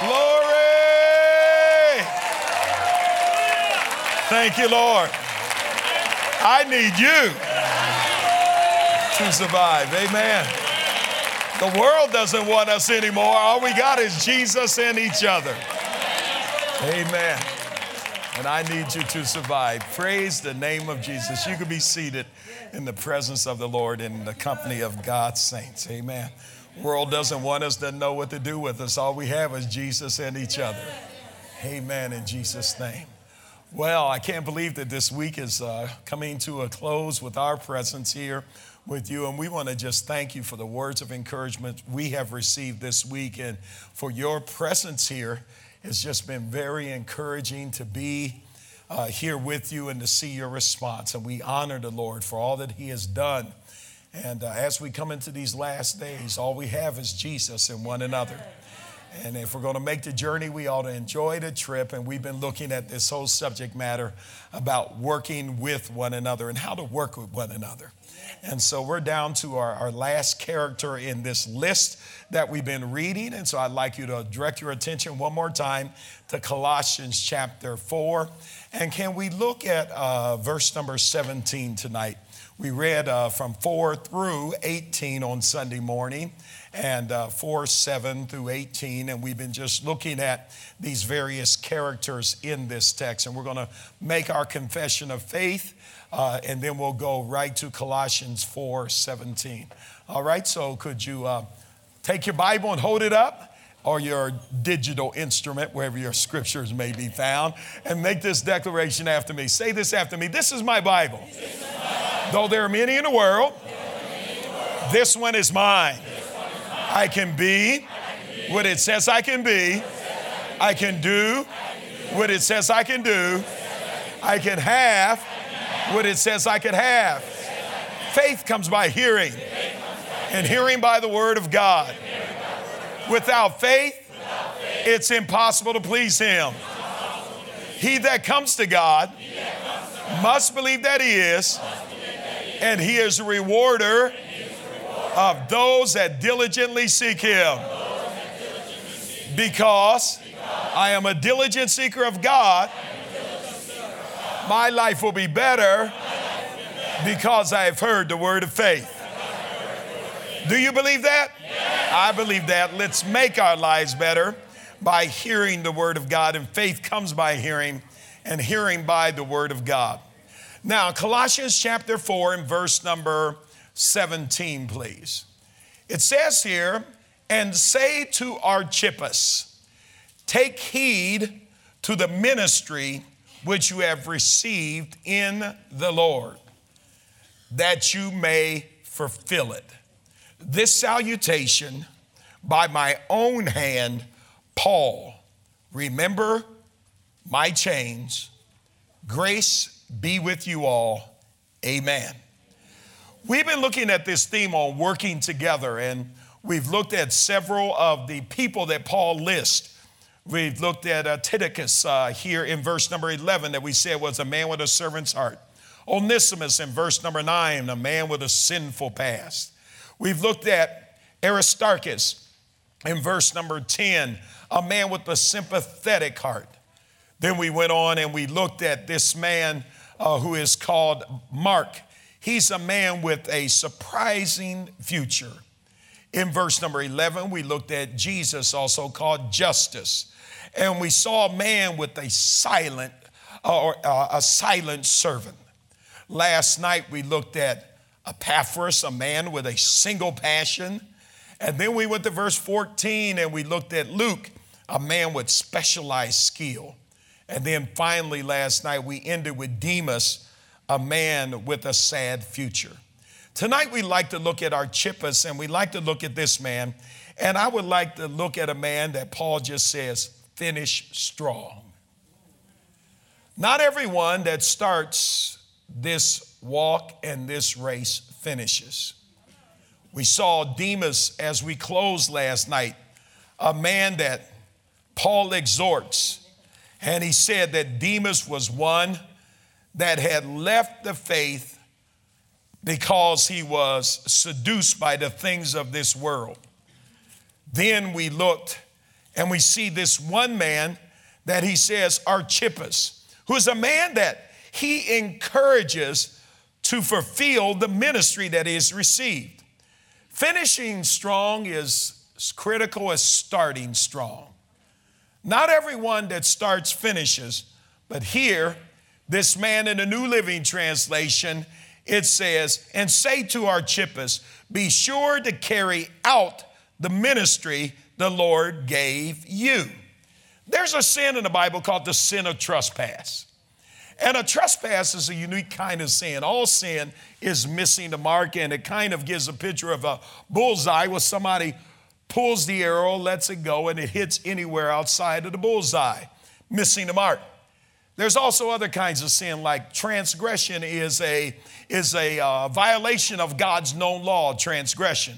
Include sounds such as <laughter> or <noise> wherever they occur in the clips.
Glory! Thank you, Lord. I need you to survive. Amen. The world doesn't want us anymore. All we got is Jesus and each other. Amen. And I need you to survive. Praise the name of Jesus. You can be seated in the presence of the Lord in the company of God's saints. Amen. World doesn't want us to know what to do with us. All we have is Jesus and each other. Amen. In Jesus' name. Well, I can't believe that this week is uh, coming to a close with our presence here with you. And we want to just thank you for the words of encouragement we have received this week and for your presence here. It's just been very encouraging to be uh, here with you and to see your response. And we honor the Lord for all that He has done. And uh, as we come into these last days, all we have is Jesus and one another. And if we're going to make the journey, we ought to enjoy the trip. And we've been looking at this whole subject matter about working with one another and how to work with one another. And so we're down to our, our last character in this list that we've been reading. And so I'd like you to direct your attention one more time to Colossians chapter 4. And can we look at uh, verse number 17 tonight? We read uh, from 4 through 18 on Sunday morning and uh, 4, 7 through 18. And we've been just looking at these various characters in this text. And we're going to make our confession of faith, uh, and then we'll go right to Colossians 4, 17. All right, so could you uh, take your Bible and hold it up? Or your digital instrument, wherever your scriptures may be found, and make this declaration after me. Say this after me. This is my Bible. Is my Bible. Though there are many in the world, this one is mine. I can be what it says I can be. I can do what it says I can do. I can have what it says I can have. Faith comes by hearing, and hearing by the word of God. Without faith, it's impossible to please Him. He that comes to God must believe that He is, and He is a rewarder of those that diligently seek Him. Because I am a diligent seeker of God, my life will be better because I have heard the word of faith. Do you believe that? I believe that. Let's make our lives better by hearing the word of God, and faith comes by hearing, and hearing by the word of God. Now, Colossians chapter 4 and verse number 17, please. It says here, and say to Archippus, take heed to the ministry which you have received in the Lord, that you may fulfill it. This salutation by my own hand, Paul, remember my chains. Grace be with you all. Amen. We've been looking at this theme on working together, and we've looked at several of the people that Paul lists. We've looked at uh, Tychicus uh, here in verse number 11 that we said was a man with a servant's heart. Onesimus in verse number 9, a man with a sinful past. We've looked at Aristarchus in verse number 10, a man with a sympathetic heart. Then we went on and we looked at this man uh, who is called Mark He's a man with a surprising future. In verse number 11, we looked at Jesus, also called Justus, and we saw a man with a silent or uh, a silent servant. Last night we looked at Epaphras, a man with a single passion. And then we went to verse 14 and we looked at Luke, a man with specialized skill. And then finally, last night we ended with Demas, a man with a sad future. Tonight, we like to look at Archippus and we like to look at this man. And I would like to look at a man that Paul just says, finish strong. Not everyone that starts this walk and this race finishes. We saw Demas as we closed last night, a man that Paul exhorts. And he said that Demas was one that had left the faith because he was seduced by the things of this world. Then we looked And we see this one man that he says, Archippus, who is a man that he encourages to fulfill the ministry that he has received. Finishing strong is critical as starting strong. Not everyone that starts finishes, but here, this man in the New Living Translation, it says, and say to Archippus, be sure to carry out the ministry the Lord gave you. There's a sin in the Bible called the sin of trespass. And a trespass is a unique kind of sin. All sin is missing the mark, and it kind of gives a picture of a bullseye with somebody pulls the arrow, lets it go, and it hits anywhere outside of the bullseye, missing the mark. There's also other kinds of sin, like transgression is a, is a uh, violation of God's known law, transgression.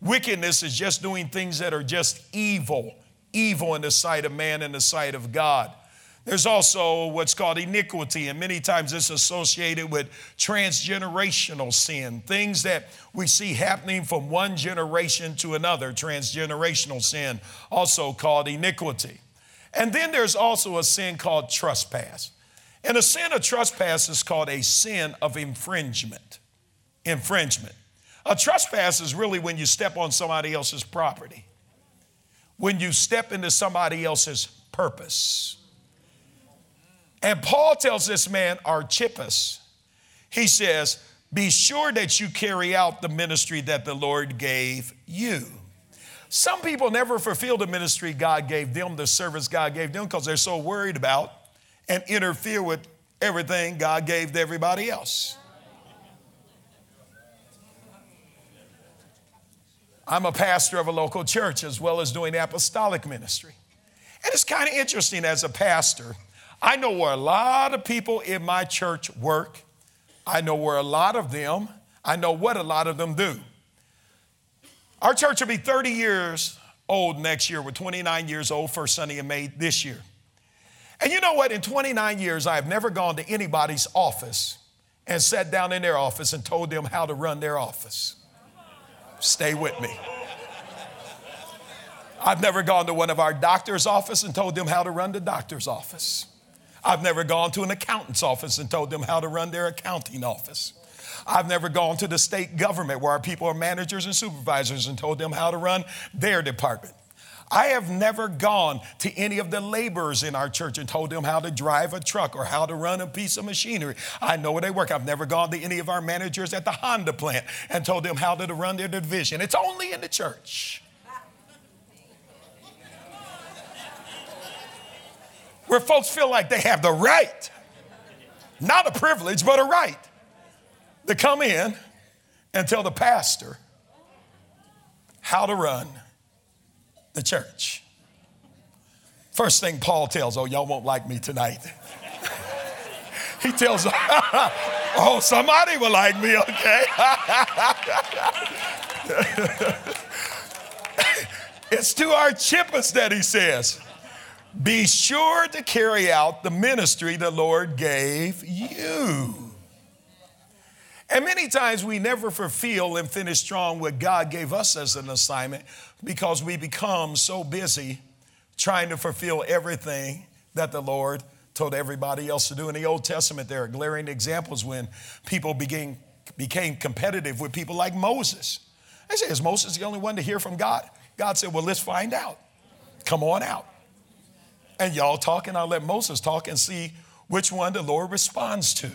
Wickedness is just doing things that are just evil, evil in the sight of man and the sight of God. There's also what's called iniquity, and many times it's associated with transgenerational sin, things that we see happening from one generation to another, transgenerational sin, also called iniquity. And then there's also a sin called trespass. And a sin of trespass is called a sin of infringement. Infringement. A trespass is really when you step on somebody else's property, when you step into somebody else's purpose. And Paul tells this man, Archippus, he says, Be sure that you carry out the ministry that the Lord gave you. Some people never fulfill the ministry God gave them, the service God gave them, because they're so worried about and interfere with everything God gave to everybody else. I'm a pastor of a local church as well as doing apostolic ministry. And it's kind of interesting as a pastor I know where a lot of people in my church work. I know where a lot of them, I know what a lot of them do. Our church will be 30 years old next year. We're 29 years old, first Sunday in May this year. And you know what? In 29 years, I have never gone to anybody's office and sat down in their office and told them how to run their office. Stay with me. I've never gone to one of our doctor's office and told them how to run the doctor's office. I've never gone to an accountant's office and told them how to run their accounting office. I've never gone to the state government where our people are managers and supervisors and told them how to run their department. I have never gone to any of the laborers in our church and told them how to drive a truck or how to run a piece of machinery. I know where they work. I've never gone to any of our managers at the Honda plant and told them how to run their division. It's only in the church. Where folks feel like they have the right, not a privilege, but a right, to come in and tell the pastor how to run the church. First thing Paul tells, oh, y'all won't like me tonight. <laughs> he tells, <laughs> oh, somebody will like me, okay? <laughs> it's to Archippus that he says, be sure to carry out the ministry the Lord gave you. And many times we never fulfill and finish strong what God gave us as an assignment because we become so busy trying to fulfill everything that the Lord told everybody else to do. In the Old Testament, there are glaring examples when people became, became competitive with people like Moses. They say, Is Moses the only one to hear from God? God said, Well, let's find out. Come on out and y'all talk, and I'll let Moses talk and see which one the Lord responds to.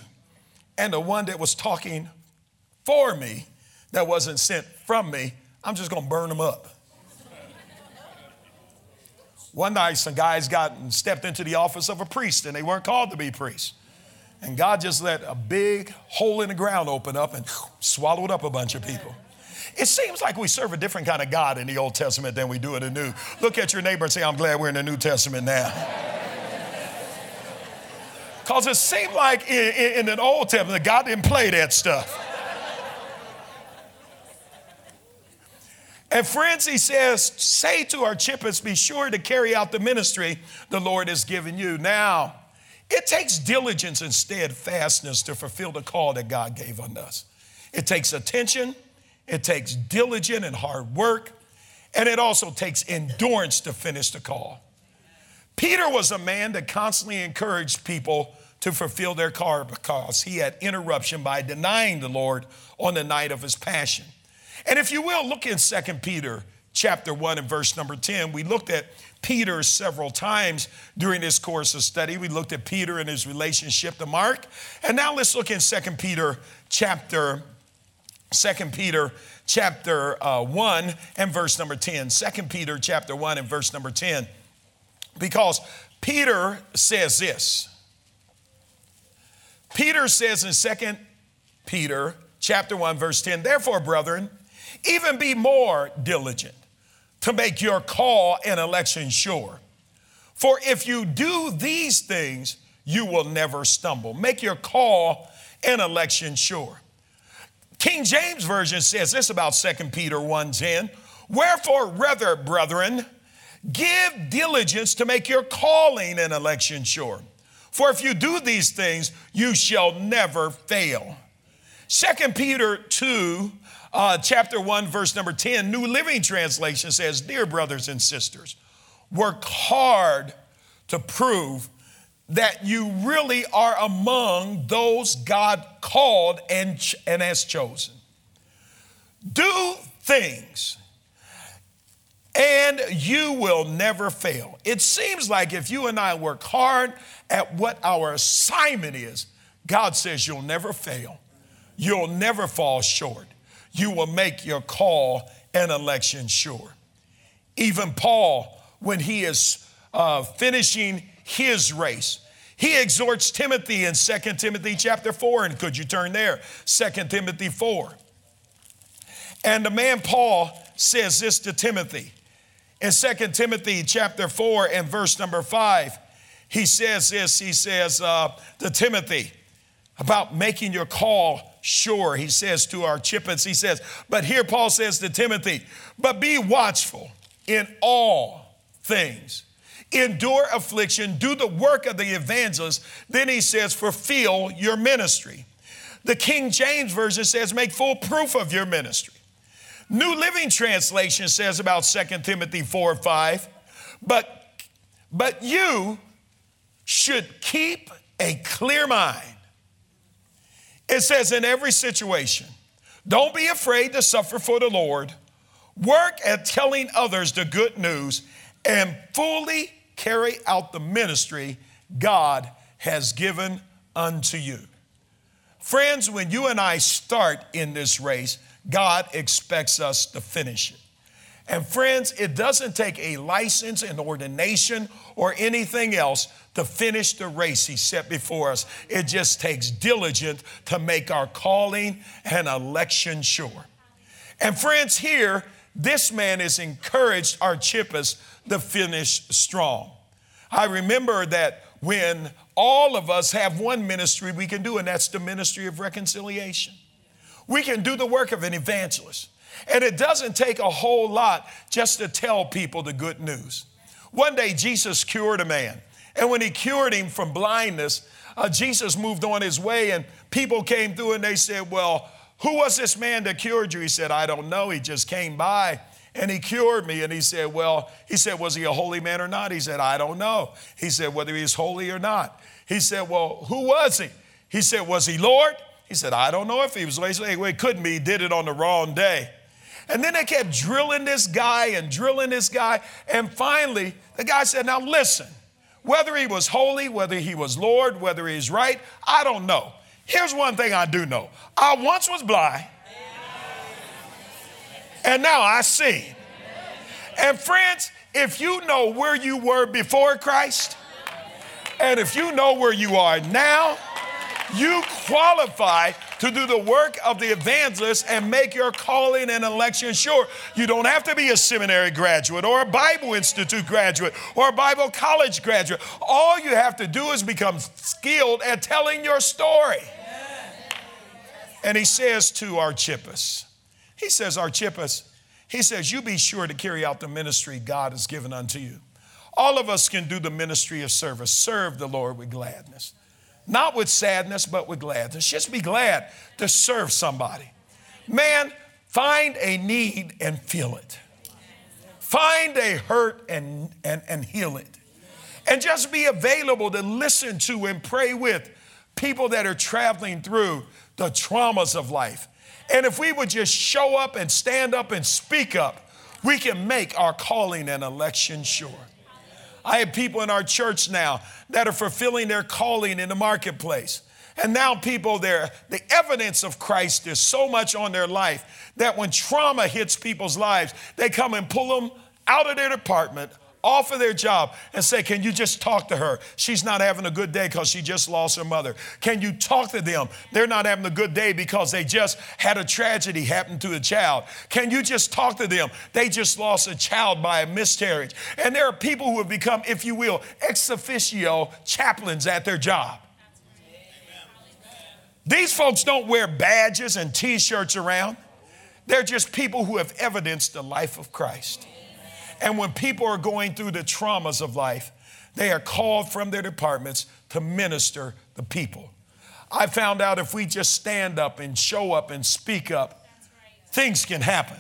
And the one that was talking for me, that wasn't sent from me, I'm just gonna burn them up. One night, some guys got and stepped into the office of a priest, and they weren't called to be priests. And God just let a big hole in the ground open up and swallowed up a bunch of people. It seems like we serve a different kind of God in the Old Testament than we do in the New. Look at your neighbor and say, I'm glad we're in the New Testament now. <laughs> Because it seemed like in, in, in the Old Testament, God didn't play that stuff. And friends, he says, say to our Archippus, be sure to carry out the ministry the Lord has given you. Now, it takes diligence and steadfastness to fulfill the call that God gave on us. It takes attention, it takes diligent and hard work. And it also takes endurance to finish the call. Peter was a man that constantly encouraged people to fulfill their call because he had interruption by denying the Lord on the night of his passion. And if you will, look in 2 Peter chapter 1 and verse number 10. We looked at Peter several times during this course of study. We looked at Peter and his relationship to Mark. And now let's look in 2 Peter chapter 2 Peter chapter uh, 1 and verse number 10. 2 Peter chapter 1 and verse number 10. Because Peter says this. Peter says in 2 Peter chapter 1 verse 10, therefore brethren, even be more diligent to make your call and election sure. For if you do these things, you will never stumble. Make your call and election sure. King James Version says this about 2 Peter 1:10. Wherefore, rather, brethren, give diligence to make your calling and election sure. For if you do these things, you shall never fail. 2 Peter 2, uh, chapter 1, verse number 10, New Living Translation says, Dear brothers and sisters, work hard to prove that you really are among those God called and, and has chosen. Do things and you will never fail. It seems like if you and I work hard at what our assignment is, God says you'll never fail. You'll never fall short. You will make your call and election sure. Even Paul, when he is uh, finishing his race, he exhorts Timothy in 2 Timothy chapter 4, and could you turn there? 2 Timothy 4. And the man Paul says this to Timothy. In 2 Timothy chapter 4 and verse number 5, he says this, he says uh, to Timothy about making your call sure. He says to Archippus, he says, but here Paul says to Timothy, but be watchful in all things. Endure affliction, do the work of the evangelist. Then he says, fulfill your ministry. The King James Version says, make full proof of your ministry. New Living Translation says about 2 Timothy 4 5, but, but you should keep a clear mind it says, in every situation, don't be afraid to suffer for the Lord. Work at telling others the good news and fully carry out the ministry God has given unto you. Friends, when you and I start in this race, God expects us to finish it. And friends, it doesn't take a license, an ordination, or anything else to finish the race He set before us. It just takes diligence to make our calling and election sure. And friends, here, this man is encouraged Archippus to finish strong. I remember that when all of us have one ministry we can do, and that's the ministry of reconciliation. We can do the work of an evangelist. And it doesn't take a whole lot just to tell people the good news. One day, Jesus cured a man. And when he cured him from blindness, uh, Jesus moved on his way, and people came through and they said, Well, who was this man that cured you? He said, I don't know. He just came by and he cured me. And he said, Well, he said, Was he a holy man or not? He said, I don't know. He said, Whether he's holy or not. He said, Well, who was he? He said, Was he Lord? He said, I don't know if he was. He said, well, it couldn't be. He did it on the wrong day. And then they kept drilling this guy and drilling this guy. And finally, the guy said, Now listen, whether he was holy, whether he was Lord, whether he's right, I don't know. Here's one thing I do know I once was blind, and now I see. And friends, if you know where you were before Christ, and if you know where you are now, you qualify to do the work of the evangelist and make your calling and election sure. You don't have to be a seminary graduate or a Bible Institute graduate or a Bible college graduate. All you have to do is become skilled at telling your story. And he says to Archippus, he says, Archippus, he says, You be sure to carry out the ministry God has given unto you. All of us can do the ministry of service, serve the Lord with gladness. Not with sadness, but with gladness. Just be glad to serve somebody. Man, find a need and feel it. find a hurt and, and, and heal it. And just be available to listen to and pray with people that are traveling through the traumas of life. And if we would just show up and stand up and speak up, we can make our calling and election sure. I have people in our church now that are fulfilling their calling in the marketplace. And now people there, the evidence of Christ is so much on their life that when trauma hits people's lives, they come and pull them out of their department, off of their job and say, Can you just talk to her? She's not having a good day because she just lost her mother. Can you talk to them? They're not having a good day because they just had a tragedy happen to a child. Can you just talk to them? They just lost a child by a miscarriage. And there are people who have become, if you will, ex officio chaplains at their job. These folks don't wear badges and t shirts around. They're just people who have evidenced the life of Christ. And when people are going through the traumas of life, they are called from their departments to minister the people. I found out if we just stand up and show up and speak up, things can happen.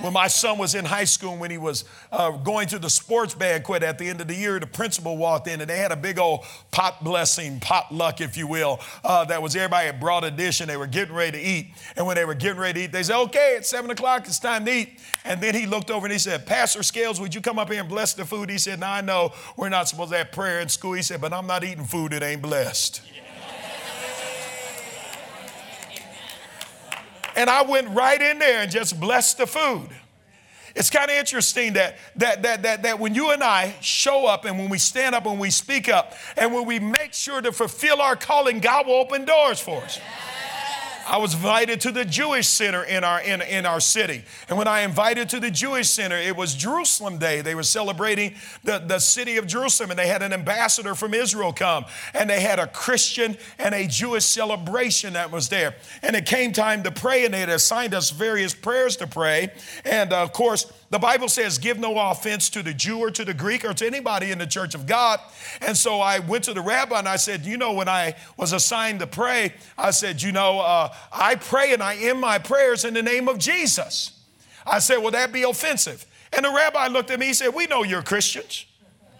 When my son was in high school, when he was uh, going to the sports banquet at the end of the year, the principal walked in and they had a big old pot blessing, potluck, if you will, uh, that was everybody had brought a dish and they were getting ready to eat. And when they were getting ready to eat, they said, okay, it's seven o'clock, it's time to eat. And then he looked over and he said, Pastor Scales, would you come up here and bless the food? He said, now I know we're not supposed to have prayer in school. He said, but I'm not eating food that ain't blessed. And I went right in there and just blessed the food. It's kind of interesting that, that, that, that, that when you and I show up and when we stand up and we speak up and when we make sure to fulfill our calling, God will open doors for us. I was invited to the Jewish Center in our, in, in our city. And when I invited to the Jewish Center, it was Jerusalem Day. They were celebrating the, the city of Jerusalem, and they had an ambassador from Israel come. And they had a Christian and a Jewish celebration that was there. And it came time to pray, and they had assigned us various prayers to pray. And uh, of course, the Bible says, give no offense to the Jew or to the Greek or to anybody in the church of God. And so I went to the rabbi and I said, You know, when I was assigned to pray, I said, You know, uh, I pray and I end my prayers in the name of Jesus. I said, Will that be offensive? And the rabbi looked at me, he said, We know you're Christians,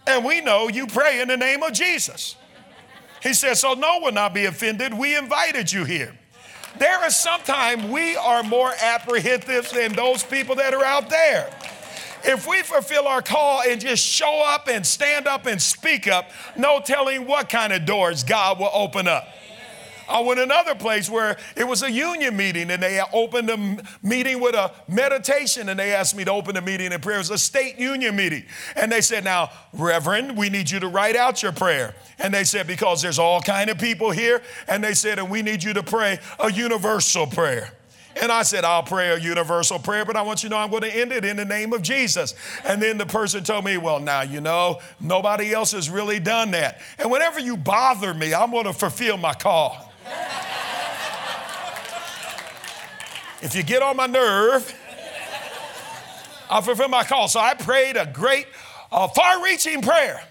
and we know you pray in the name of Jesus. He said, So no one will not be offended. We invited you here. There is sometimes we are more apprehensive than those people that are out there. If we fulfill our call and just show up and stand up and speak up, no telling what kind of doors God will open up. I went another place where it was a union meeting and they opened a meeting with a meditation and they asked me to open a meeting in prayer. It was a state union meeting. And they said, now, Reverend, we need you to write out your prayer. And they said, because there's all kind of people here. And they said, and we need you to pray a universal prayer. And I said, I'll pray a universal prayer, but I want you to know I'm going to end it in the name of Jesus. And then the person told me, Well, now, you know, nobody else has really done that. And whenever you bother me, I'm going to fulfill my call. If you get on my nerve, I'll fulfill my call. So I prayed a great, uh, far reaching prayer.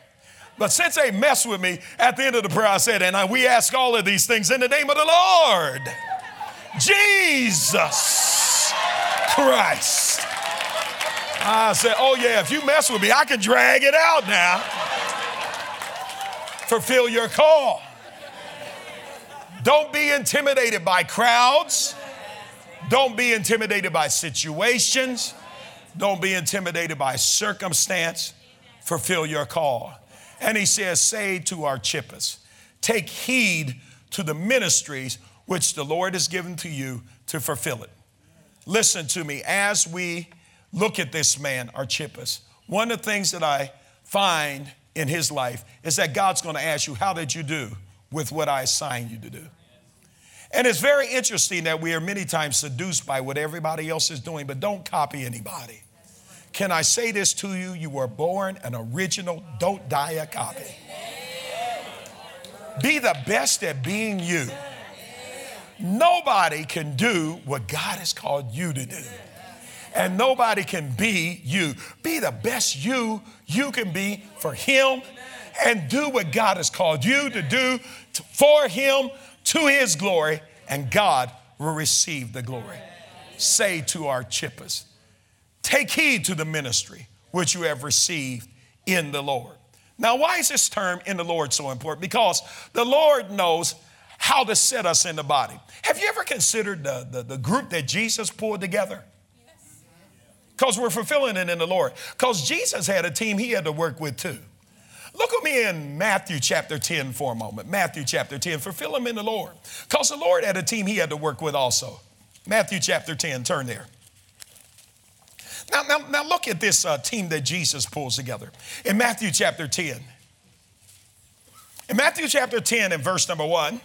But since they messed with me, at the end of the prayer, I said, and I, we ask all of these things in the name of the Lord, Jesus Christ. I said, oh yeah, if you mess with me, I can drag it out now. Fulfill your call. Don't be intimidated by crowds. Don't be intimidated by situations. Don't be intimidated by circumstance. Fulfill your call. And he says, Say to Archippus, take heed to the ministries which the Lord has given to you to fulfill it. Listen to me as we look at this man, Archippus. One of the things that I find in his life is that God's going to ask you, How did you do with what I assigned you to do? And it's very interesting that we are many times seduced by what everybody else is doing, but don't copy anybody. Can I say this to you? You were born an original, don't die a copy. Be the best at being you. Nobody can do what God has called you to do. And nobody can be you. Be the best you you can be for Him and do what God has called you to do for Him to his glory, and God will receive the glory. Say to our Archippus, take heed to the ministry which you have received in the Lord. Now, why is this term in the Lord so important? Because the Lord knows how to set us in the body. Have you ever considered the, the, the group that Jesus pulled together? Because we're fulfilling it in the Lord. Because Jesus had a team he had to work with too. Look at me in Matthew chapter 10 for a moment. Matthew chapter 10, fulfill them in the Lord. Because the Lord had a team he had to work with also. Matthew chapter 10, turn there. Now, now, now look at this uh, team that Jesus pulls together. In Matthew chapter 10. In Matthew chapter 10 and verse number 1,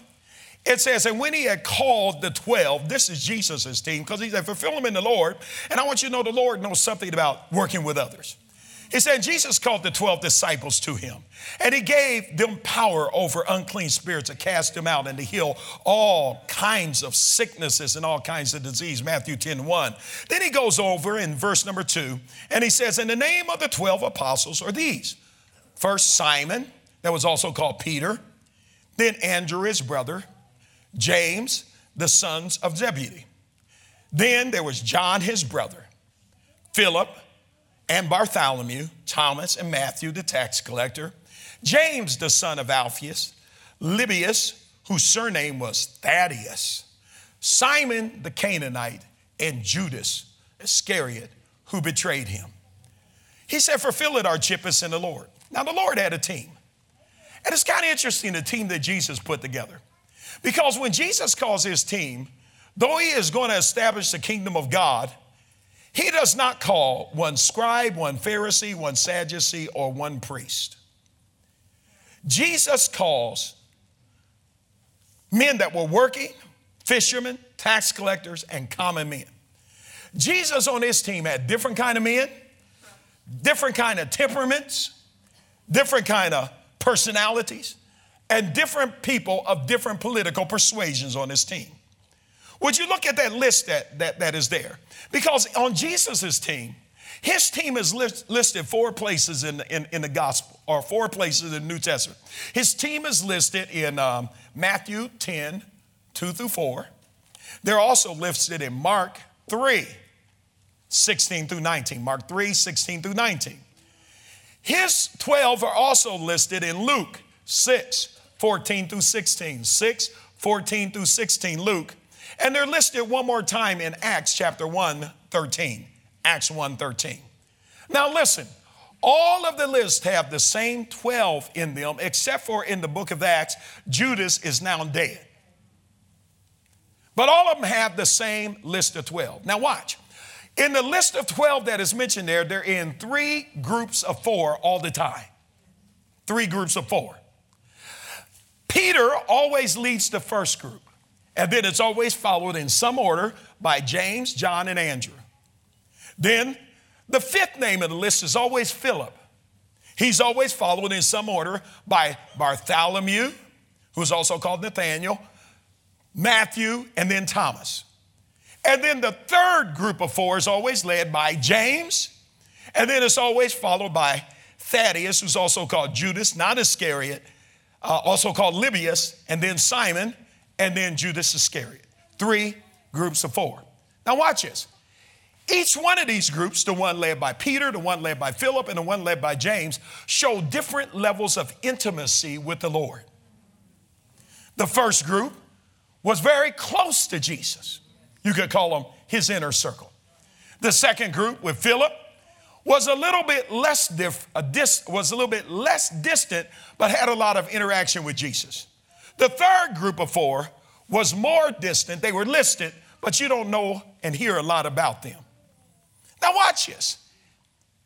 it says, and when he had called the 12, this is Jesus' team, because he said, fulfill them in the Lord. And I want you to know the Lord knows something about working with others. He said, Jesus called the 12 disciples to him, and he gave them power over unclean spirits to cast them out and to heal all kinds of sicknesses and all kinds of disease. Matthew 10 1. Then he goes over in verse number 2, and he says, In the name of the 12 apostles are these first Simon, that was also called Peter, then Andrew, his brother, James, the sons of Zebedee. Then there was John, his brother, Philip, and Bartholomew, Thomas and Matthew, the tax collector, James, the son of Alphaeus, Lebbaeus, whose surname was Thaddeus, Simon the Canaanite, and Judas Iscariot, who betrayed him. He said, Fulfill it, Archippus, in the Lord. Now, the Lord had a team. And it's kind of interesting the team that Jesus put together. Because when Jesus calls his team, though he is going to establish the kingdom of God, he does not call one scribe, one Pharisee, one Sadducee, or one priest. Jesus calls men that were working, fishermen, tax collectors, and common men. Jesus on his team had different kind of men, different kind of temperaments, different kind of personalities, and different people of different political persuasions on his team. Would you look at that list that, that, that is there? Because on Jesus' team, his team is list, listed four places in, in, in, the gospel, or four places in the New Testament. His team is listed in um, Matthew 10, 2 through 4. They're also listed in Mark 3, 16 through 19. Mark 3, 16 through 19. His 12 are also listed in Luke 6, 14 through 16. 6, 14 through 16, Luke. And they're listed one more time in Acts chapter 1, 13. Acts 1, 13. Now listen, all of the lists have the same 12 in them, except for in the book of Acts, Judas is now dead. But all of them have the same list of 12. Now watch. In the list of 12 that is mentioned there, they're in three groups of four all the time. Three groups of four. Peter always leads the first group. And then it's always followed in some order by James, John, and Andrew. Then the fifth name of the list is always Philip. He's always followed in some order by Bartholomew, who's also called Nathaniel, Matthew, and then Thomas. And then the third group of four is always led by James, and then it's always followed by Thaddeus, who's also called Judas, not Iscariot, uh, also called Lebbaeus, and then Simon, and then Judas Iscariot. Three groups of four. Now, watch this. Each one of these groups, the one led by Peter, the one led by Philip, and the one led by James, show different levels of intimacy with the Lord. The first group was very close to Jesus. You could call them his inner circle. The second group with Philip was a little bit less a dis, was a little bit less distant, but had a lot of interaction with Jesus. The third group of four was more distant. They were listed, but you don't know and hear a lot about them. Now, watch this.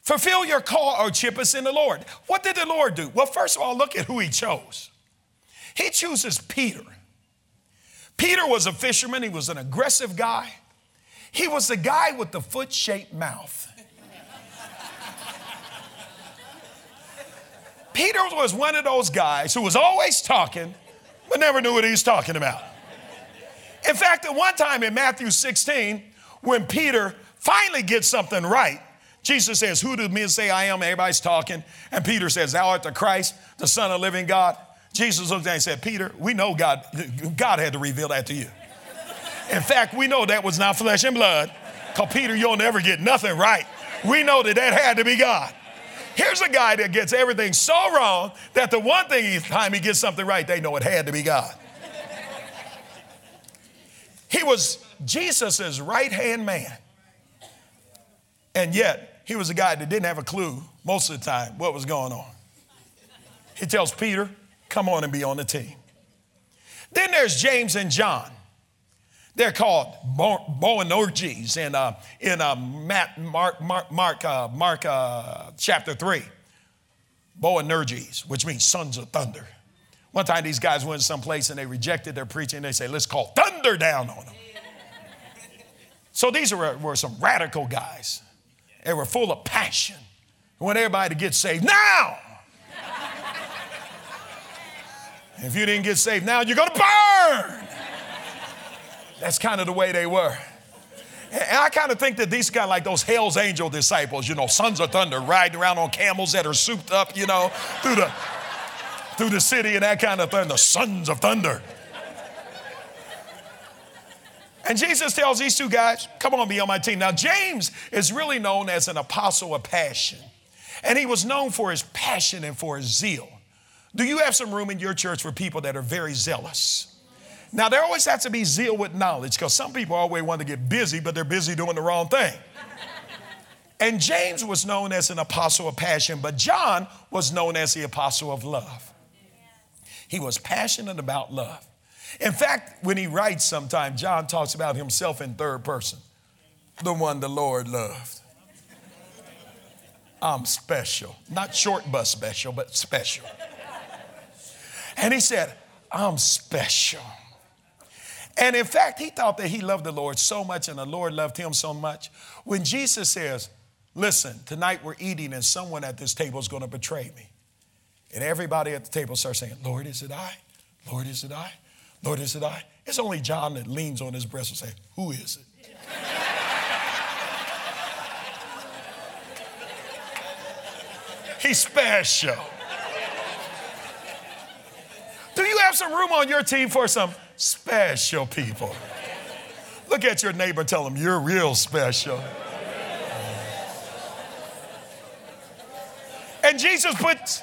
Fulfill your call, Archippus, in the Lord. What did the Lord do? Well, first of all, look at who he chose. He chooses Peter. Peter was a fisherman, he was an aggressive guy. He was the guy with the foot shaped mouth. <laughs> Peter was one of those guys who was always talking but never knew what he was talking about. In fact, at one time in Matthew 16, when Peter finally gets something right, Jesus says, Who do men say I am? Everybody's talking. And Peter says, Thou art the Christ, the Son of the living God. Jesus looked at him and said, Peter, we know God, God had to reveal that to you. In fact, we know that was not flesh and blood. Because Peter, you'll never get nothing right We know that that had to be God. Here's a guy that gets everything so wrong that the one thing each time he gets something right, they know it had to be God. He was Jesus' right hand man. And yet, he was a guy that didn't have a clue most of the time what was going on. He tells Peter, Come on and be on the team. Then there's James and John. They're called Boanerges in, uh, in uh, Matt, Mark, Mark, Mark, uh, Mark uh, chapter 3. Boanerges, which means sons of thunder. One time these guys went someplace and they rejected their preaching. They say, let's call thunder down on them. so these were, were some radical guys. They were full of passion. They want everybody to get saved now. if you didn't get saved now, you're going to burn. That's kind of the way they were. And I kind of think that these guys, like those Hell's Angel disciples, you know, sons of thunder, riding around on camels that are souped up, you know, through the through the city and that kind of thing, the sons of thunder. And Jesus tells these two guys, come on, be on my team. Now, James is really known as an apostle of passion. And he was known for his passion and for his zeal. Do you have some room in your church for people that are very zealous? Now, there always has to be zeal with knowledge because some people always want to get busy, but they're busy doing the wrong thing. And James was known as an apostle of passion, but John was known as the apostle of love. He was passionate about love. In fact, when he writes sometimes, John talks about himself in third person the one the Lord loved. I'm special. Not short bus special, but special. And he said, I'm special. And in fact, he thought that he loved the Lord so much and the Lord loved him so much. When Jesus says, Listen, tonight we're eating and someone at this table is going to betray me. And everybody at the table starts saying, Lord, is it I? Lord, is it I? Lord, is it I? It's only John that leans on his breast and says, Who is it? <laughs> He's special. Do you have some room on your team for some special people. Look at your neighbor, tell them, You're real special. And Jesus puts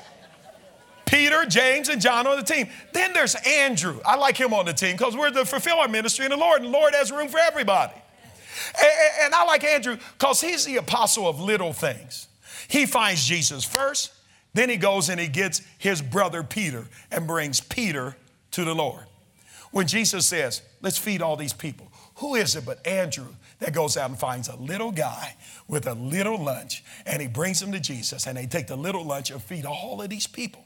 Peter, James, and John on the team. Then there's Andrew. I like him on the team because we're the fulfill ministry in the Lord, and the Lord has room for everybody. And, and I like Andrew because he's the apostle of little things. He finds Jesus first, then he goes and he gets his brother Peter and brings Peter to the Lord. When Jesus says, let's feed all these people, who is it but Andrew that goes out and finds a little guy with a little lunch and he brings him to Jesus and they take the little lunch and feed all of these people?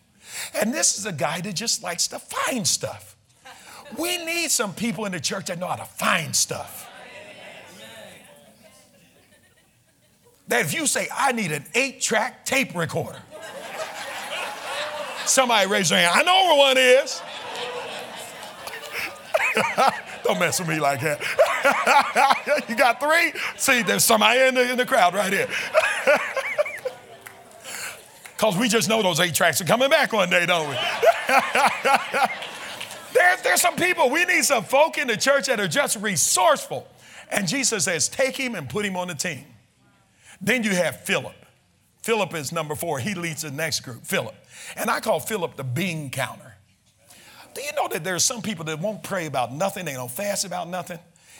And this is a guy that just likes to find stuff. We need some people in the church that know how to find stuff. That if you say, I need an eight track tape recorder, somebody raise their hand. I know where one is. <laughs> Don't mess with me like that. <laughs> you got three? See, there's somebody in the, in the crowd right here. <laughs> Because we just know those eight tracks are coming back one day, don't we? there, there's some people, we need some folk in the church that are just resourceful. And Jesus says, take him and put him on the team. Then you have Philip. Philip is number four. He leads the next group, Philip. And I call Philip the bean counter. Do you know that there's some people that won't pray about nothing, they don't fast about nothing?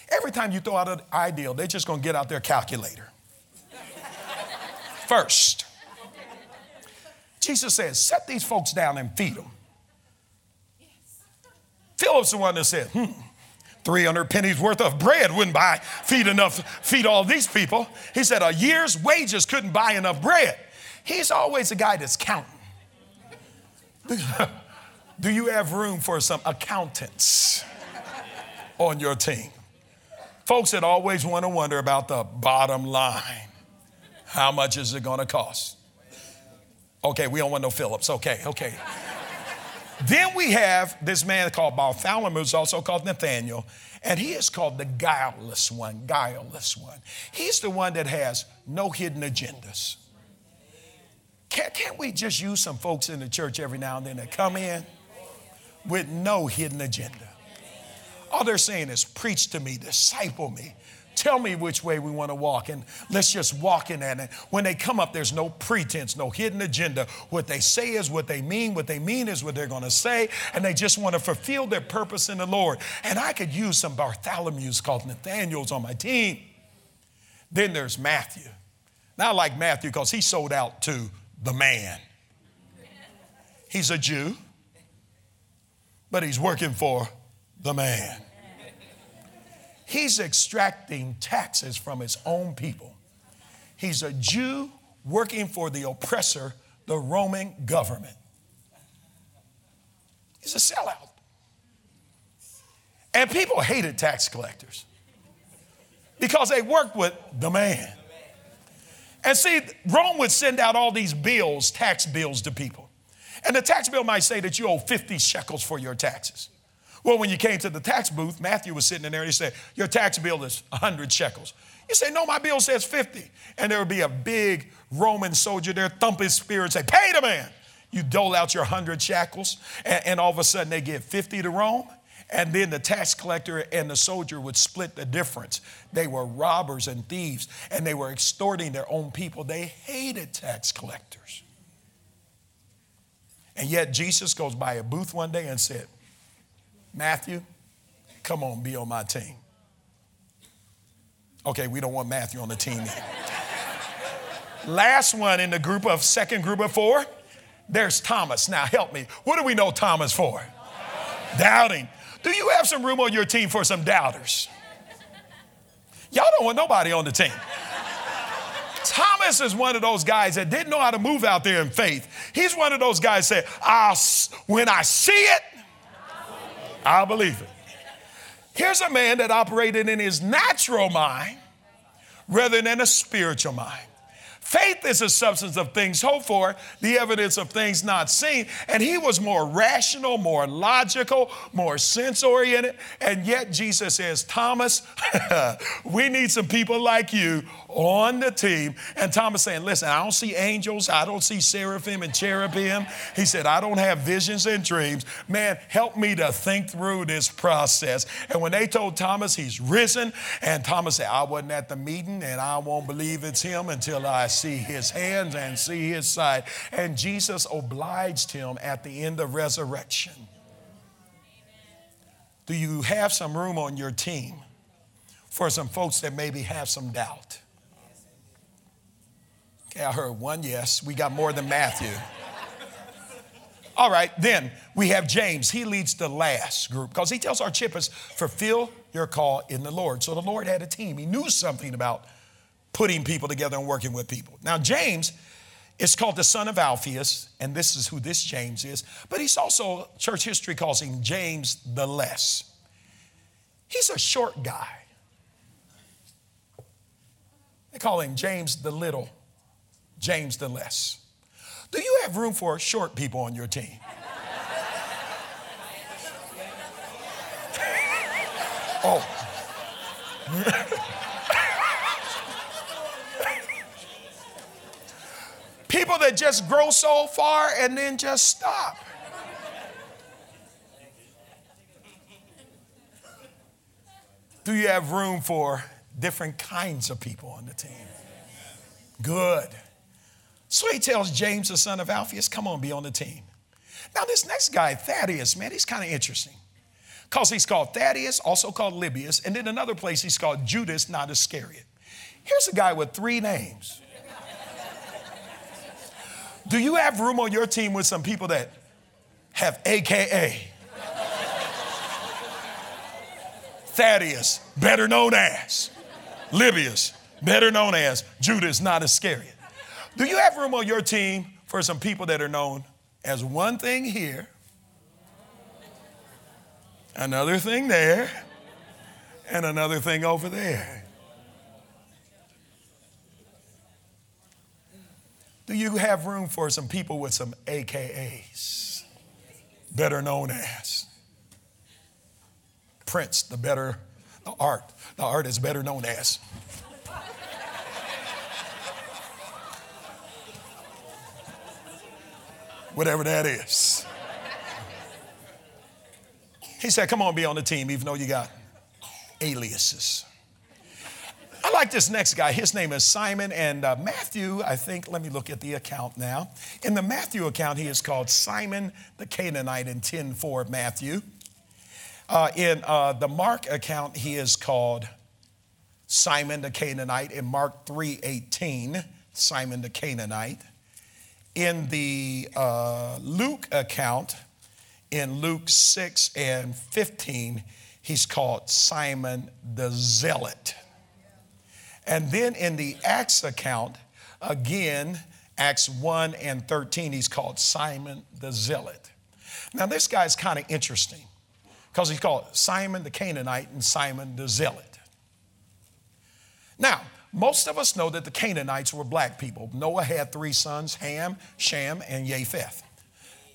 Every time you throw out an ideal, they're just gonna get out their calculator. <laughs> First, Jesus says, set these folks down and feed them. Philip's the one that said, hmm, 300 pennies worth of bread wouldn't buy, feed enough, feed all these people. He said, a year's wages couldn't buy enough bread. He's always the guy that's counting. <laughs> Do you have room for some accountants on your team? Folks that always want to wonder about the bottom line. How much is it going to cost? Okay, we don't want no Phillips. Okay, okay. then we have this man called Bartholomew, who's also called Nathaniel, and he is called the guileless one, guileless one. He's the one that has no hidden agendas. Can't, can't we just use some folks in the church every now and then that come in with no hidden agenda. All they're saying is, preach to me, disciple me, tell me which way we want to walk, and let's just walk in that. And when they come up, there's no pretense, no hidden agenda. What they say is what they mean. What they mean is what they're going to say, and they just want to fulfill their purpose in the Lord. And I could use some Bartholomew's called Nathaniels on my team. Then there's Matthew. Now I like Matthew because he sold out to the man. He's a Jew, but he's working for the man. He's extracting taxes from his own people. He's a Jew working for the oppressor, the Roman government. He's a sellout. And people hated tax collectors because they worked with the man. And see, Rome would send out all these bills, tax bills to people. And the tax bill might say that you owe 50 shekels for your taxes. Well, when you came to the tax booth, Matthew was sitting in there and he said, Your tax bill is 100 shekels. You say, No, my bill says 50. And there would be a big Roman soldier there, thump his spear and say, Pay the man. You dole out your 100 shekels, and, and all of a sudden they give 50 to Rome. And then the tax collector and the soldier would split the difference. They were robbers and thieves, and they were extorting their own people. They hated tax collectors. And yet Jesus goes by a booth one day and said, Matthew, come on, be on my team. Okay, we don't want Matthew on the team. <laughs> Last one in the group of second group of four, there's Thomas. Now help me. What do we know Thomas for? Doubting. Do you have some room on your team for some doubters? Y'all don't want nobody on the team. Thomas is one of those guys that didn't know how to move out there in faith. He's one of those guys that said, when I see it, I'll believe it. Here's a man that operated in his natural mind rather than a spiritual mind. Faith is a substance of things hoped for, the evidence of things not seen. And he was more rational, more logical, more sense oriented. And yet Jesus says, Thomas, <laughs> we need some people like you on the team. And Thomas saying, Listen, I don't see angels, I don't see seraphim and cherubim. He said, I don't have visions and dreams. Man, help me to think through this process. And when they told Thomas he's risen, and Thomas said, I wasn't at the meeting and I won't believe it's him until I see his hands and see his side. And Jesus obliged him at the end of resurrection. Do you have some room on your team for some folks that maybe have some doubt? Okay, I heard one yes. We got more than Matthew. All right, then we have James. He leads the last group because he tells Archippus, fulfill your call in the Lord. So the Lord had a team. He knew something about putting people together and working with people. Now, James is called the son of Alphaeus, and this is who this James is, but he's also, church history calls him James the Less. He's a short guy. They call him James the Little, James the Less. Do you have room for short people on your team? <laughs> oh. <laughs> People that just grow so far and then just stop. Do you have room for different kinds of people on the team? Good. So he tells James, the son of Alphaeus, come on, be on the team. Now, this next guy, Thaddeus, man, he's kind of interesting. Because he's called Thaddeus, also called Lebbaeus, and then another place he's called Judas, not Iscariot. Here's a guy with three names. Do you have room on your team with some people that have AKA? Thaddeus, better known as. Lebbaeus, better known as. Judas, not Iscariot. Do you have room on your team for some people that are known as one thing here, another thing there, and another thing over there? Do you have room for some people with some AKAs, better known as? Prince, the better, the art, the art is better known as. Whatever that is. He said, Come on, be on the team, even though you got aliases. I like this next guy. His name is Simon, and uh, Matthew, I think, let me look at the account now. In the Matthew account, he is called Simon the Canaanite in 10 4 Matthew. Uh, in uh, the Mark account, he is called Simon the Canaanite. In Mark 3 18, Simon the Canaanite. In the uh, Luke account, in Luke 6 and 15, he's called Simon the Zealot. And then in the Acts account, again, Acts 1 and 13, he's called Simon the Zealot. Now, this guy's kind of interesting because he's called Simon the Canaanite and Simon the Zealot. Now, most of us know that the Canaanites were black people. Noah had three sons Ham, Shem, and Japheth.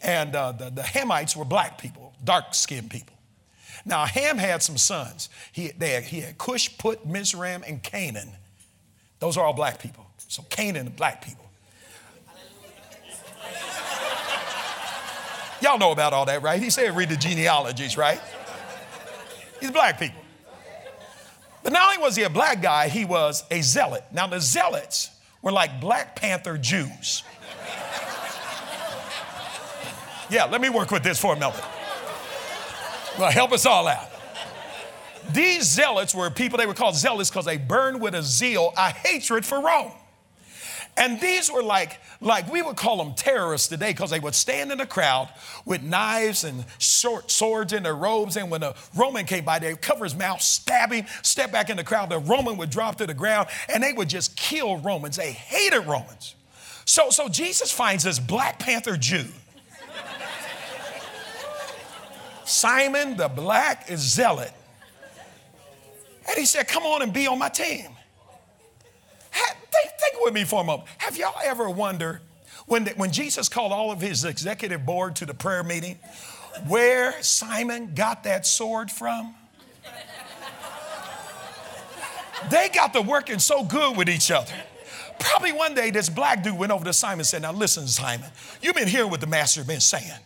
And uh, the, the Hamites were black people, dark skinned people. Now, Ham had some sons. He, had, he had Cush, Put, Mizraim, and Canaan. Those are all black people. So, Canaan, black people. Y'all know about all that, right? He said read the genealogies, right? He's black people. But not only was he a black guy, he was a zealot. Now, the zealots were like Black Panther Jews. Yeah, let me work with this for a moment. Well, help us all out. These zealots were people, they were called zealots because they burned with a zeal, a hatred for Rome. And these were like, like we would call them terrorists today because they would stand in the crowd with knives and short swords in their robes. And when a Roman came by, they'd cover his mouth, stab him, step back in the crowd. The Roman would drop to the ground and they would just kill Romans. They hated Romans. So, so Jesus finds this Black Panther Jew. Simon the Black zealot. And he said, Come on and be on my team think, think with me for a moment. Have y'all ever wondered when, the, when Jesus called all of his executive board to the prayer meeting, where Simon got that sword from? They got to working so good with each other. Probably one day this black dude went over to Simon and said, Now listen, Simon, you've been hearing what the master been saying.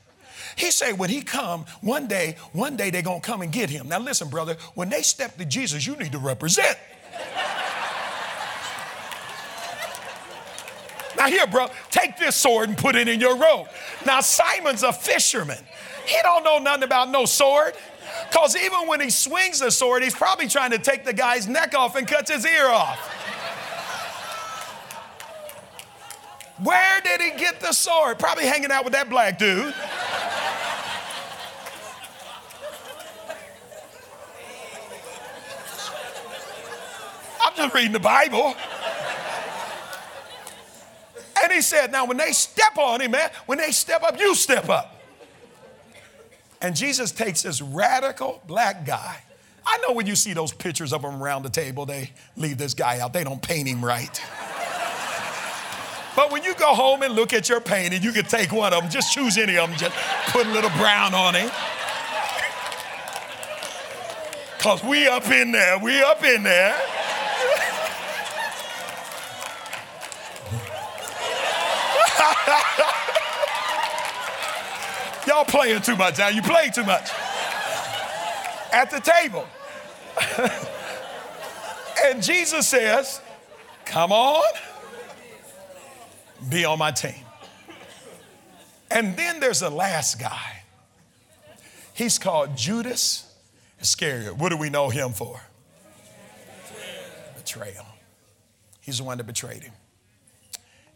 He said, when he come, one day, one day they're gonna come and get him. Now listen, brother, when they step to Jesus, you need to represent. Now, here, bro, take this sword and put it in your robe. Now, Simon's a fisherman. He don't know nothing about no sword. Because even when he swings the sword, he's probably trying to take the guy's neck off and cuts his ear off. Where did he get the sword? Probably hanging out with that black dude. I'm just reading the Bible. He said, Now, when they step on him, man, when they step up, you step up. And Jesus takes this radical black guy. I know when you see those pictures of him around the table, they leave this guy out. They don't paint him right. But when you go home and look at your painting, you can take one of them, just choose any of them, just put a little brown on it. Because we up in there, we up in there. <laughs> Y'all playing too much now. You play too much. At the table. <laughs> and Jesus says, Come on, be on my team. And then there's the last guy. He's called Judas Iscariot. What do we know him for? Betrayal. He's the one that betrayed him.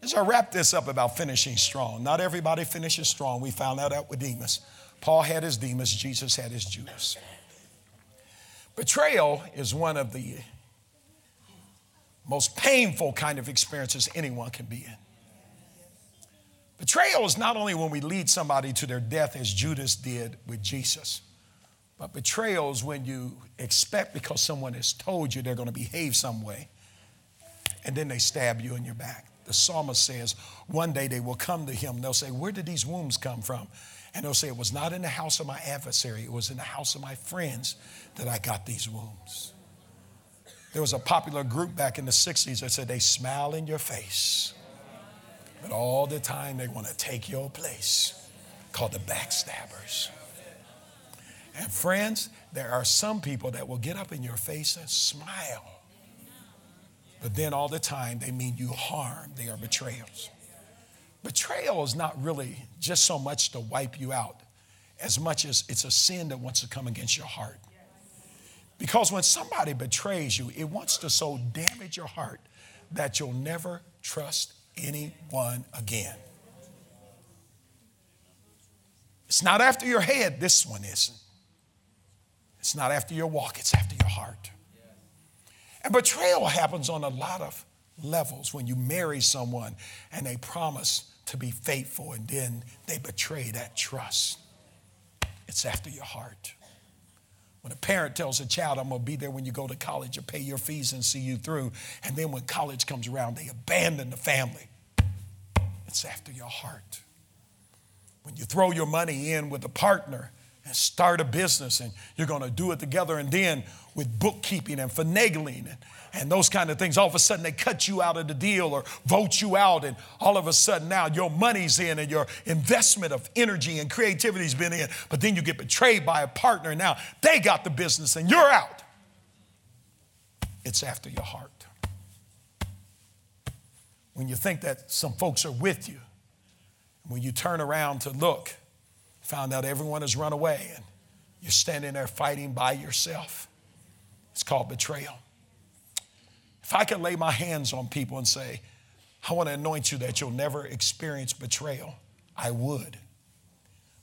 As I wrap this up about finishing strong, not everybody finishes strong. We found that out with Demas. Paul had his Demas, Jesus had his Judas. Betrayal is one of the most painful kind of experiences anyone can be in. Betrayal is not only when we lead somebody to their death, as Judas did with Jesus, but betrayal is when you expect because someone has told you they're going to behave some way, and then they stab you in your back the psalmist says, one day they will come to him. They'll say, Where did these wounds come from? And they'll say, It was not in the house of my adversary, it was in the house of my friends that I got these wounds. There was a popular group back in the 60s that said they smile in your face, but all the time they want to take your place, called the backstabbers. And friends, there are some people that will get up in your face and smile But then all the time, they mean you harm. They are betrayals. Betrayal is not really just so much to wipe you out, as much as it's a sin that wants to come against your heart. Because when somebody betrays you, it wants to so damage your heart that you'll never trust anyone again. It's not after your head, this one isn't. It's not after your walk, it's after your heart. And betrayal happens on a lot of levels when you marry someone and they promise to be faithful and then they betray that trust. It's after your heart. When a parent tells a child, I'm going to be there when you go to college or pay your fees and see you through, and then when college comes around, they abandon the family. It's after your heart. When you throw your money in with a partner and start a business and you're going to do it together, and then with bookkeeping and finagling and, and those kind of things, all of a sudden they cut you out of the deal or vote you out, and all of a sudden now your money's in and your investment of energy and creativity's been in, but then you get betrayed by a partner. Now they got the business and you're out. It's after your heart. When you think that some folks are with you, when you turn around to look, found out everyone has run away and you're standing there fighting by yourself. It's called betrayal. If I could lay my hands on people and say, I want to anoint you that you'll never experience betrayal, I would.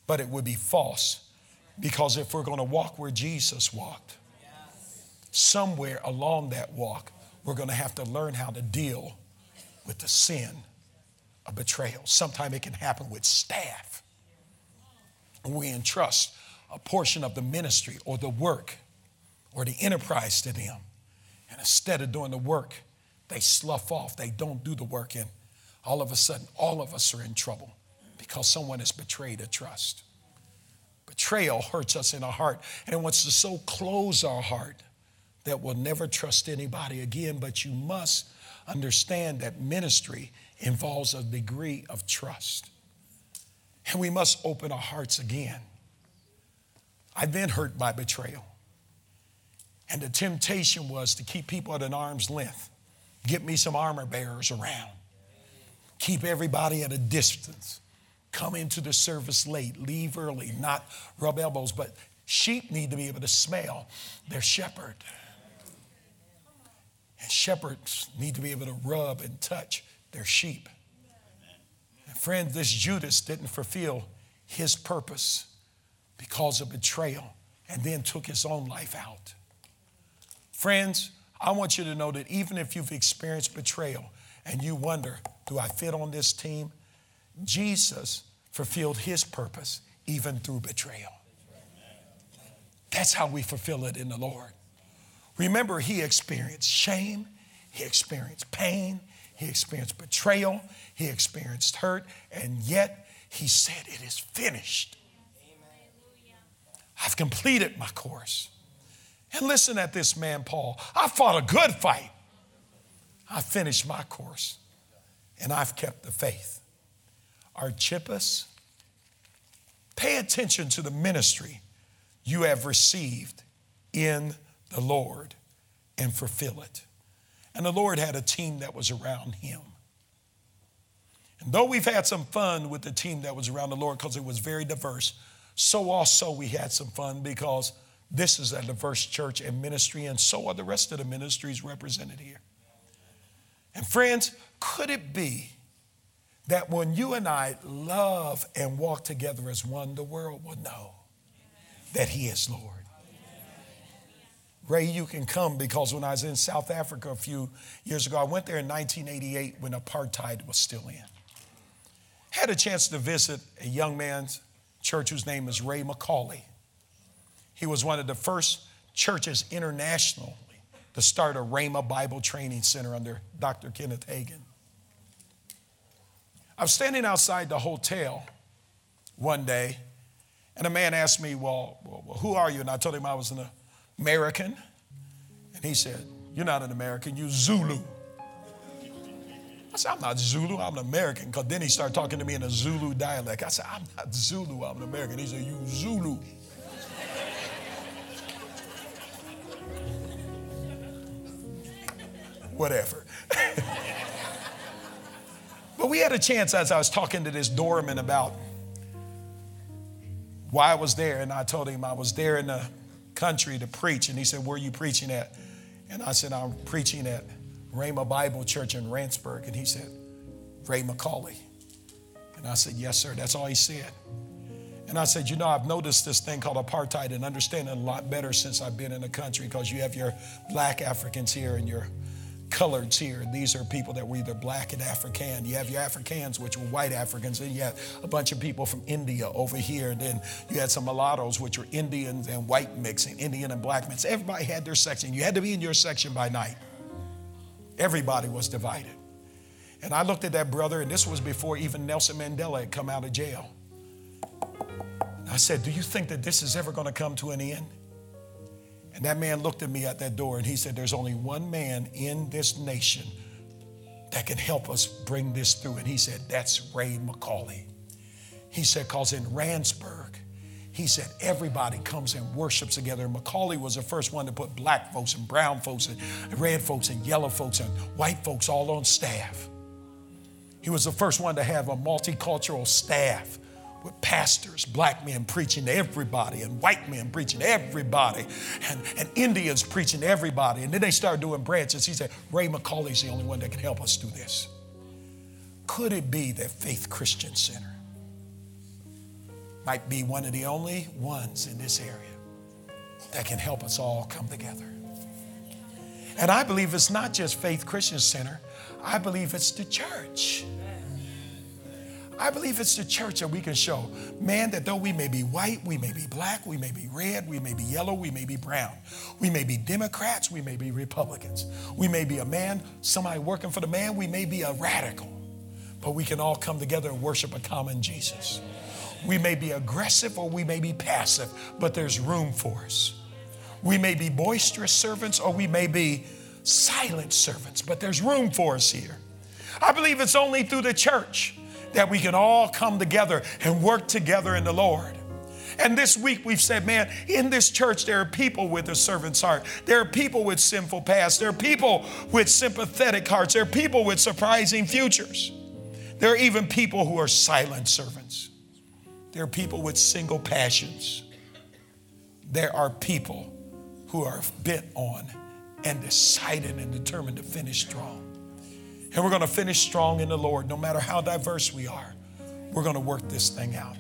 But it would be false because if we're going to walk where Jesus walked, somewhere along that walk, we're going to have to learn how to deal with the sin of betrayal. Sometimes it can happen with staff. We entrust a portion of the ministry or the work or the enterprise to them. And instead of doing the work, they slough off, they don't do the work, and all of a sudden, all of us are in trouble because someone has betrayed a trust. Betrayal hurts us in our heart, and it wants to so close our heart that we'll never trust anybody again. But you must understand that ministry involves a degree of trust. And we must open our hearts again. I've been hurt by betrayal. And the temptation was to keep people at an arm's length, get me some armor bearers around, keep everybody at a distance, come into the service late, leave early, not rub elbows, but sheep need to be able to smell their shepherd. And shepherds need to be able to rub and touch their sheep. Friend, this Judas didn't fulfill his purpose because of betrayal and then took his own life out. Friends, I want you to know that even if you've experienced betrayal and you wonder, do I fit on this team? Jesus fulfilled his purpose even through betrayal. That's how we fulfill it in the Lord. Remember, he experienced shame, he experienced pain, he experienced betrayal, he experienced hurt, and yet he said, It is finished. I've completed my course. And listen at this man, Paul. I fought a good fight. I finished my course and I've kept the faith. Archippus, pay attention to the ministry you have received in the Lord and fulfill it. And the Lord had a team that was around him. And though we've had some fun with the team that was around the Lord because it was very diverse, so also we had some fun because this is a diverse church and ministry, and so are the rest of the ministries represented here. And friends, could it be that when you and I love and walk together as one, the world will know that He is Lord? Ray, you can come because when I was in South Africa a few years ago, I went there in 1988 when apartheid was still in. Had a chance to visit a young man's church whose name is Ray McCauley. He was one of the first churches internationally to start a Rhema Bible Training Center under Dr. Kenneth Hagin. I was standing outside the hotel one day, and a man asked me, well, who are you? And I told him I was in an American. And he said, You're not an American, you're Zulu. I said, I'm not Zulu, I'm an American. Because then he started talking to me in a Zulu dialect. I said, I'm not Zulu, I'm an American. He said, You Zulu. whatever. <laughs> but we had a chance as I was talking to this doorman about why I was there, and I told him I was there in the country to preach, and he said, Where are you preaching at? And I said, I'm preaching at Rhema Bible Church in Randsburg. And he said, Ray McCauley. And I said, Yes, sir. That's all he said. And I said, You know, I've noticed this thing called apartheid and understand it a lot better since I've been in the country because you have your black Africans here and your coloreds here. These are people that were either black and African. You have your Africans, which were white Africans, and you had a bunch of people from India over here. And then you had some mulattoes, which were Indians and white mixing, Indian and black mix. Everybody had their section. You had to be in your section by night. Everybody was divided. And I looked at that brother, and this was before even Nelson Mandela had come out of jail. I said, Do you think that this is ever going to come to an end? And that man looked at me at that door and he said, There's only one man in this nation that can help us bring this through. And he said, That's Ray McCauley. He said, Because in Randsburg, he said, everybody comes and worships together. And McCauley was the first one to put black folks and brown folks and red folks and yellow folks and white folks all on staff. He was the first one to have a multicultural staff with pastors, black men preaching to everybody, and white men preaching to everybody, and, and Indians preaching to everybody. And then they started doing branches. He said, Ray McCauley's the only one that can help us do this. Could it be that Faith Christian Center might be one of the only ones in this area that can help us all come together? And I believe it's not just Faith Christian Center, I believe it's the church. I believe it's the church that we can show, man, that though we may be white, we may be black, we may be red, we may be yellow, we may be brown, we may be Democrats, we may be Republicans, we may be a man, somebody working for the man, we may be a radical, but we can all come together and worship a common Jesus. We may be aggressive or we may be passive, but there's room for us. We may be boisterous servants or we may be silent servants, but there's room for us here. I believe it's only through the church that we can all come together and work together in the Lord. And this week we've said, man, in this church there are people with a servant's heart. There are people with sinful past. There are people with sympathetic hearts. There are people with surprising futures. There are even people who are silent servants. There are people with single passions. There are people who are bent on and decided and determined to finish strong. And we're going to finish strong in the Lord, no matter how diverse we are. We're going to work this thing out.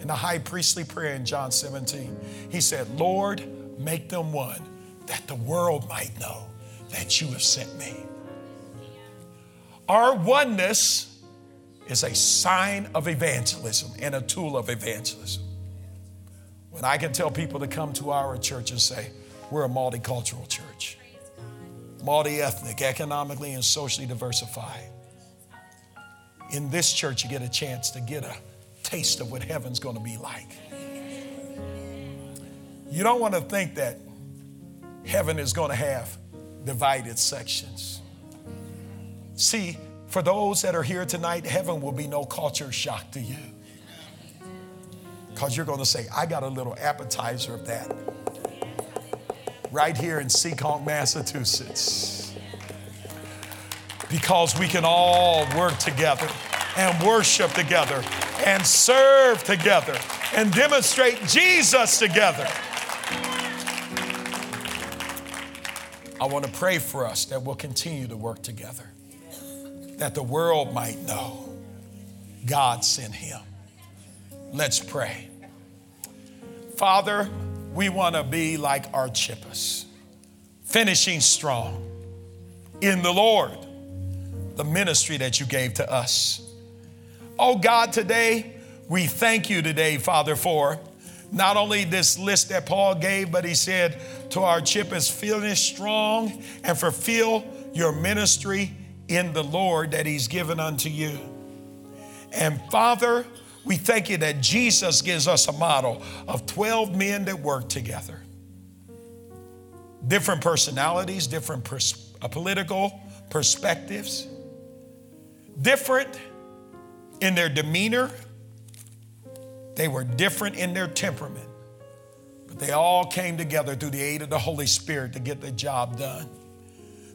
In the high priestly prayer in John 17, he said, Lord, make them one, that the world might know that you have sent me. Our oneness is a sign of evangelism and a tool of evangelism. When I can tell people to come to our church and say, we're a multicultural church multi ethnic, economically and socially diversified. In this church, you get a chance to get a taste of what heaven's going to be like. You don't want to think that heaven is going to have divided sections. See, for those that are here tonight, heaven will be no culture shock to you. Because you're going to say, I got a little appetizer of that right here in Seekonk, Massachusetts. Because we can all work together and worship together and serve together and demonstrate Jesus together. I want to pray for us that we'll continue to work together, that the world might know God sent him. Let's pray. Father, we want to be like Archippus, finishing strong in the Lord, the ministry that you gave to us. Oh God, today, we thank you today, Father, for not only this list that Paul gave, but he said to Archippus, finish strong and fulfill your ministry in the Lord that he's given unto you. And Father, we thank you that Jesus gives us a model of 12 men that work together. Different personalities, different pers- uh, political perspectives, different in their demeanor, they were different in their temperament, but they all came together through the aid of the Holy Spirit to get the job done.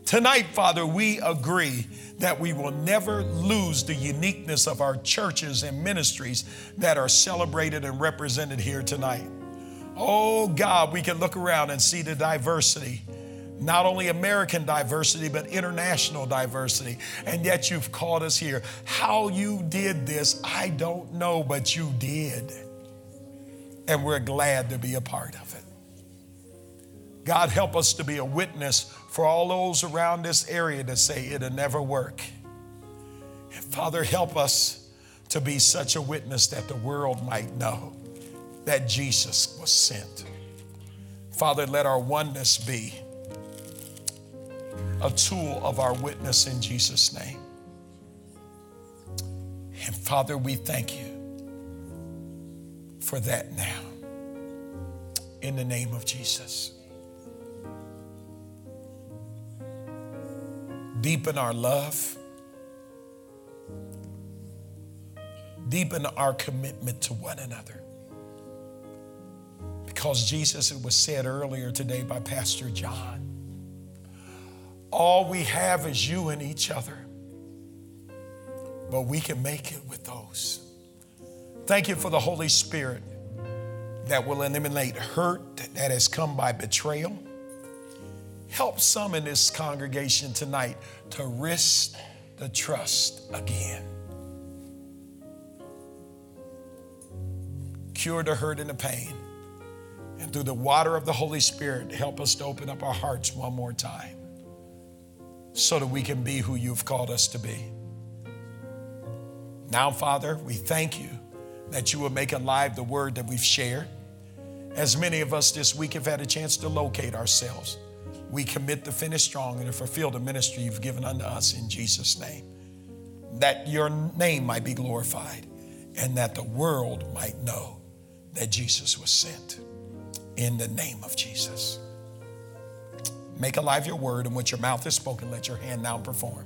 Tonight, Father, we agree that we will never lose the uniqueness of our churches and ministries that are celebrated and represented here tonight. Oh God, we can look around and see the diversity not only American diversity, but international diversity. And yet you've called us here. How you did this, I don't know, but you did. And we're glad to be a part of it. God, help us to be a witness for all those around this area to say it'll never work. And Father, help us to be such a witness that the world might know that Jesus was sent. Father, let our oneness be a tool of our witness in Jesus' name. And Father, we thank you for that now. In the name of Jesus. Deepen our love. Deepen our commitment to one another. Because Jesus, it was said earlier today by Pastor John, all we have is you and each other. But we can make it with those. Thank you for the Holy Spirit that will eliminate hurt that has come by betrayal. Help some in this congregation tonight to risk the trust again. Cure the hurt and the pain. And through the water of the Holy Spirit, help us to open up our hearts one more time so that we can be who you've called us to be. Now, Father, we thank you that you will make alive the word that we've shared. As many of us this week have had a chance to locate ourselves, we commit to finish strong and to fulfill the ministry you've given unto us in Jesus' name. That your name might be glorified and that the world might know that Jesus was sent. In the name of Jesus. Make alive your word, and what your mouth has spoken, let your hand now perform.